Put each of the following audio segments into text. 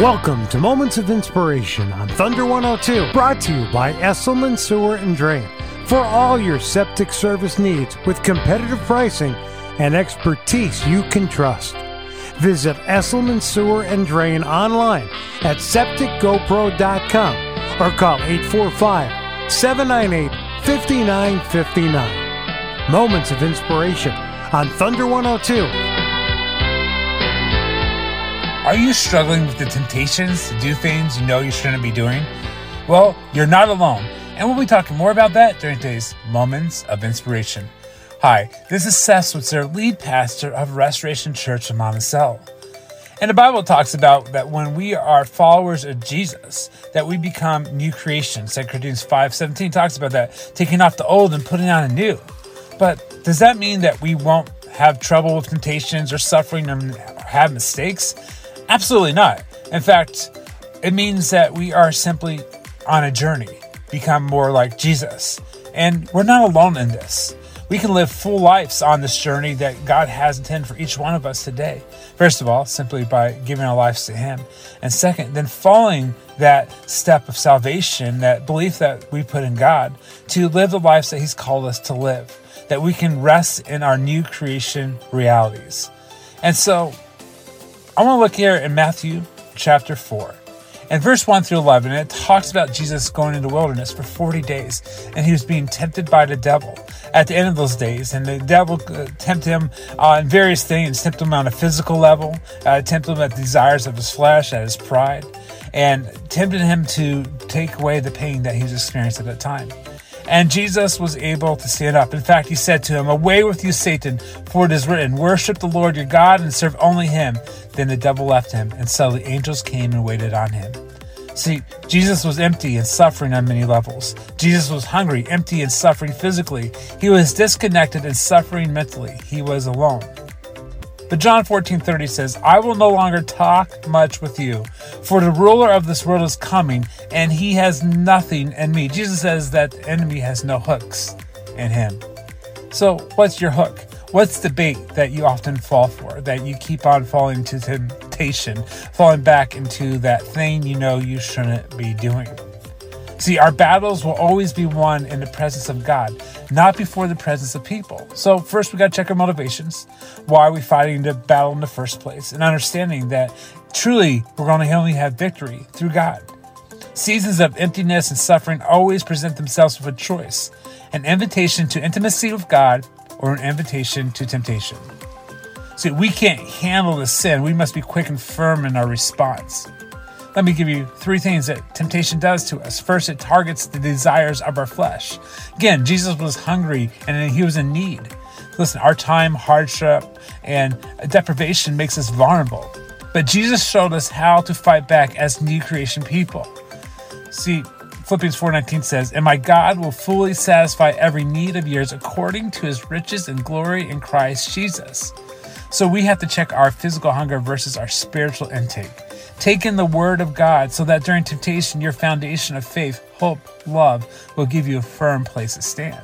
Welcome to Moments of Inspiration on Thunder 102, brought to you by Esselman Sewer and Drain. For all your septic service needs with competitive pricing and expertise you can trust. Visit Esselman Sewer and Drain online at septicgopro.com or call 845 798 5959. Moments of Inspiration on Thunder 102. Are you struggling with the temptations to do things you know you shouldn't be doing? Well, you're not alone, and we'll be talking more about that during today's Moments of Inspiration. Hi, this is Seth Switzer, lead pastor of Restoration Church in Monticello. And the Bible talks about that when we are followers of Jesus, that we become new creations. 2 Corinthians 5.17 talks about that, taking off the old and putting on a new. But does that mean that we won't have trouble with temptations or suffering or have mistakes? Absolutely not. In fact, it means that we are simply on a journey, become more like Jesus. And we're not alone in this. We can live full lives on this journey that God has intended for each one of us today. First of all, simply by giving our lives to Him. And second, then following that step of salvation, that belief that we put in God, to live the lives that He's called us to live, that we can rest in our new creation realities. And so I want to look here in Matthew chapter 4. And verse 1 through 11, it talks about Jesus going into the wilderness for 40 days, and he was being tempted by the devil at the end of those days. And the devil uh, tempted him uh, in various things, tempted him on a physical level, uh, tempted him at the desires of his flesh, at his pride, and tempted him to take away the pain that he was experiencing at that time. And Jesus was able to stand up. In fact, he said to him, Away with you, Satan, for it is written, Worship the Lord your God and serve only him. Then the devil left him, and suddenly angels came and waited on him. See, Jesus was empty and suffering on many levels. Jesus was hungry, empty, and suffering physically. He was disconnected and suffering mentally. He was alone. But John 14:30 says, "I will no longer talk much with you, for the ruler of this world is coming, and he has nothing in me." Jesus says that the enemy has no hooks in him. So, what's your hook? What's the bait that you often fall for? That you keep on falling to temptation, falling back into that thing you know you shouldn't be doing. See, our battles will always be won in the presence of God, not before the presence of people. So, first, we got to check our motivations. Why are we fighting the battle in the first place? And understanding that truly we're going to only have victory through God. Seasons of emptiness and suffering always present themselves with a choice an invitation to intimacy with God or an invitation to temptation. See, we can't handle the sin. We must be quick and firm in our response. Let me give you three things that temptation does to us. First, it targets the desires of our flesh. Again, Jesus was hungry and he was in need. Listen, our time, hardship, and deprivation makes us vulnerable. But Jesus showed us how to fight back as new creation people. See, Philippians 4:19 says, "And my God will fully satisfy every need of yours according to his riches and glory in Christ Jesus." So we have to check our physical hunger versus our spiritual intake. Take in the Word of God so that during temptation, your foundation of faith, hope, love will give you a firm place to stand.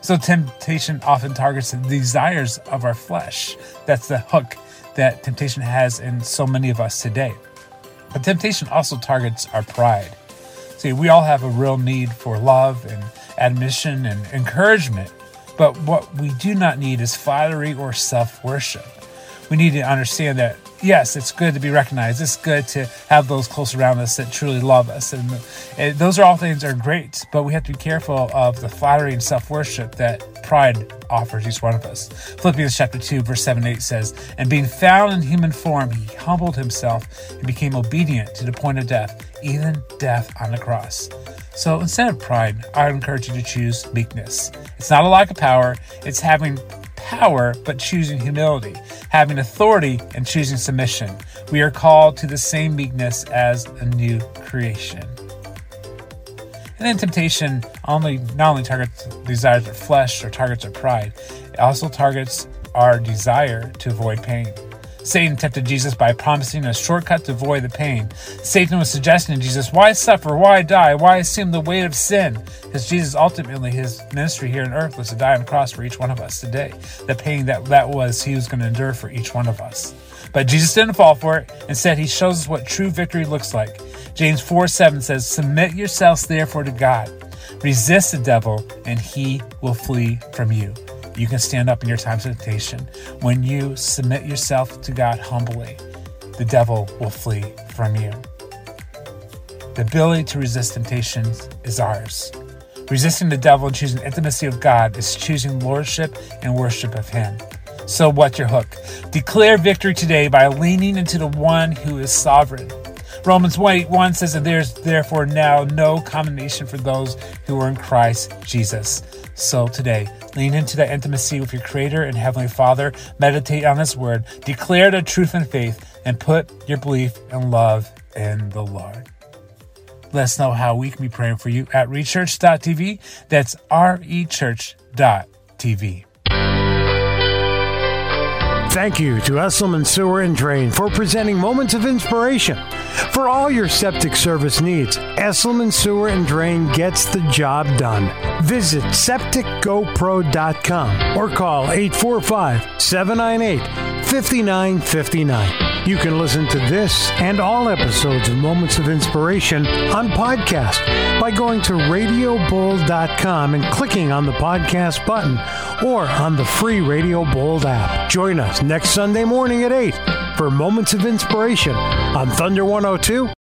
So, temptation often targets the desires of our flesh. That's the hook that temptation has in so many of us today. But temptation also targets our pride. See, we all have a real need for love and admission and encouragement, but what we do not need is flattery or self worship. We need to understand that yes, it's good to be recognized. It's good to have those close around us that truly love us. And, and those are all things are great, but we have to be careful of the flattery and self worship that pride offers each one of us. Philippians chapter 2, verse 7 8 says, And being found in human form, he humbled himself and became obedient to the point of death, even death on the cross. So instead of pride, I encourage you to choose meekness. It's not a lack of power, it's having power, but choosing humility, having authority and choosing submission. We are called to the same meekness as a new creation. And then temptation only not only targets desires of flesh or targets of pride, it also targets our desire to avoid pain. Satan tempted Jesus by promising a shortcut to avoid the pain. Satan was suggesting to Jesus, Why suffer? Why die? Why assume the weight of sin? Because Jesus ultimately, his ministry here on earth was to die on the cross for each one of us today. The pain that that was, he was going to endure for each one of us. But Jesus didn't fall for it. Instead, he shows us what true victory looks like. James 4 7 says, Submit yourselves therefore to God. Resist the devil, and he will flee from you. You can stand up in your times of temptation. When you submit yourself to God humbly, the devil will flee from you. The ability to resist temptations is ours. Resisting the devil and choosing intimacy with God is choosing lordship and worship of Him. So, what's your hook? Declare victory today by leaning into the one who is sovereign. Romans 1 1 says that there's therefore now no condemnation for those who are in Christ Jesus. So today, lean into that intimacy with your Creator and Heavenly Father, meditate on His Word, declare the truth and faith, and put your belief and love in the Lord. Let us know how we can be praying for you at rechurch.tv. That's rechurch.tv. Thank you to Esselman Sewer and Drain for presenting Moments of Inspiration. For all your septic service needs, Esselman Sewer and Drain gets the job done. Visit septicgopro.com or call 845 798 5959. You can listen to this and all episodes of Moments of Inspiration on podcast by going to radiobold.com and clicking on the podcast button or on the free Radio Bold app. Join us next Sunday morning at 8 for Moments of Inspiration on Thunder 102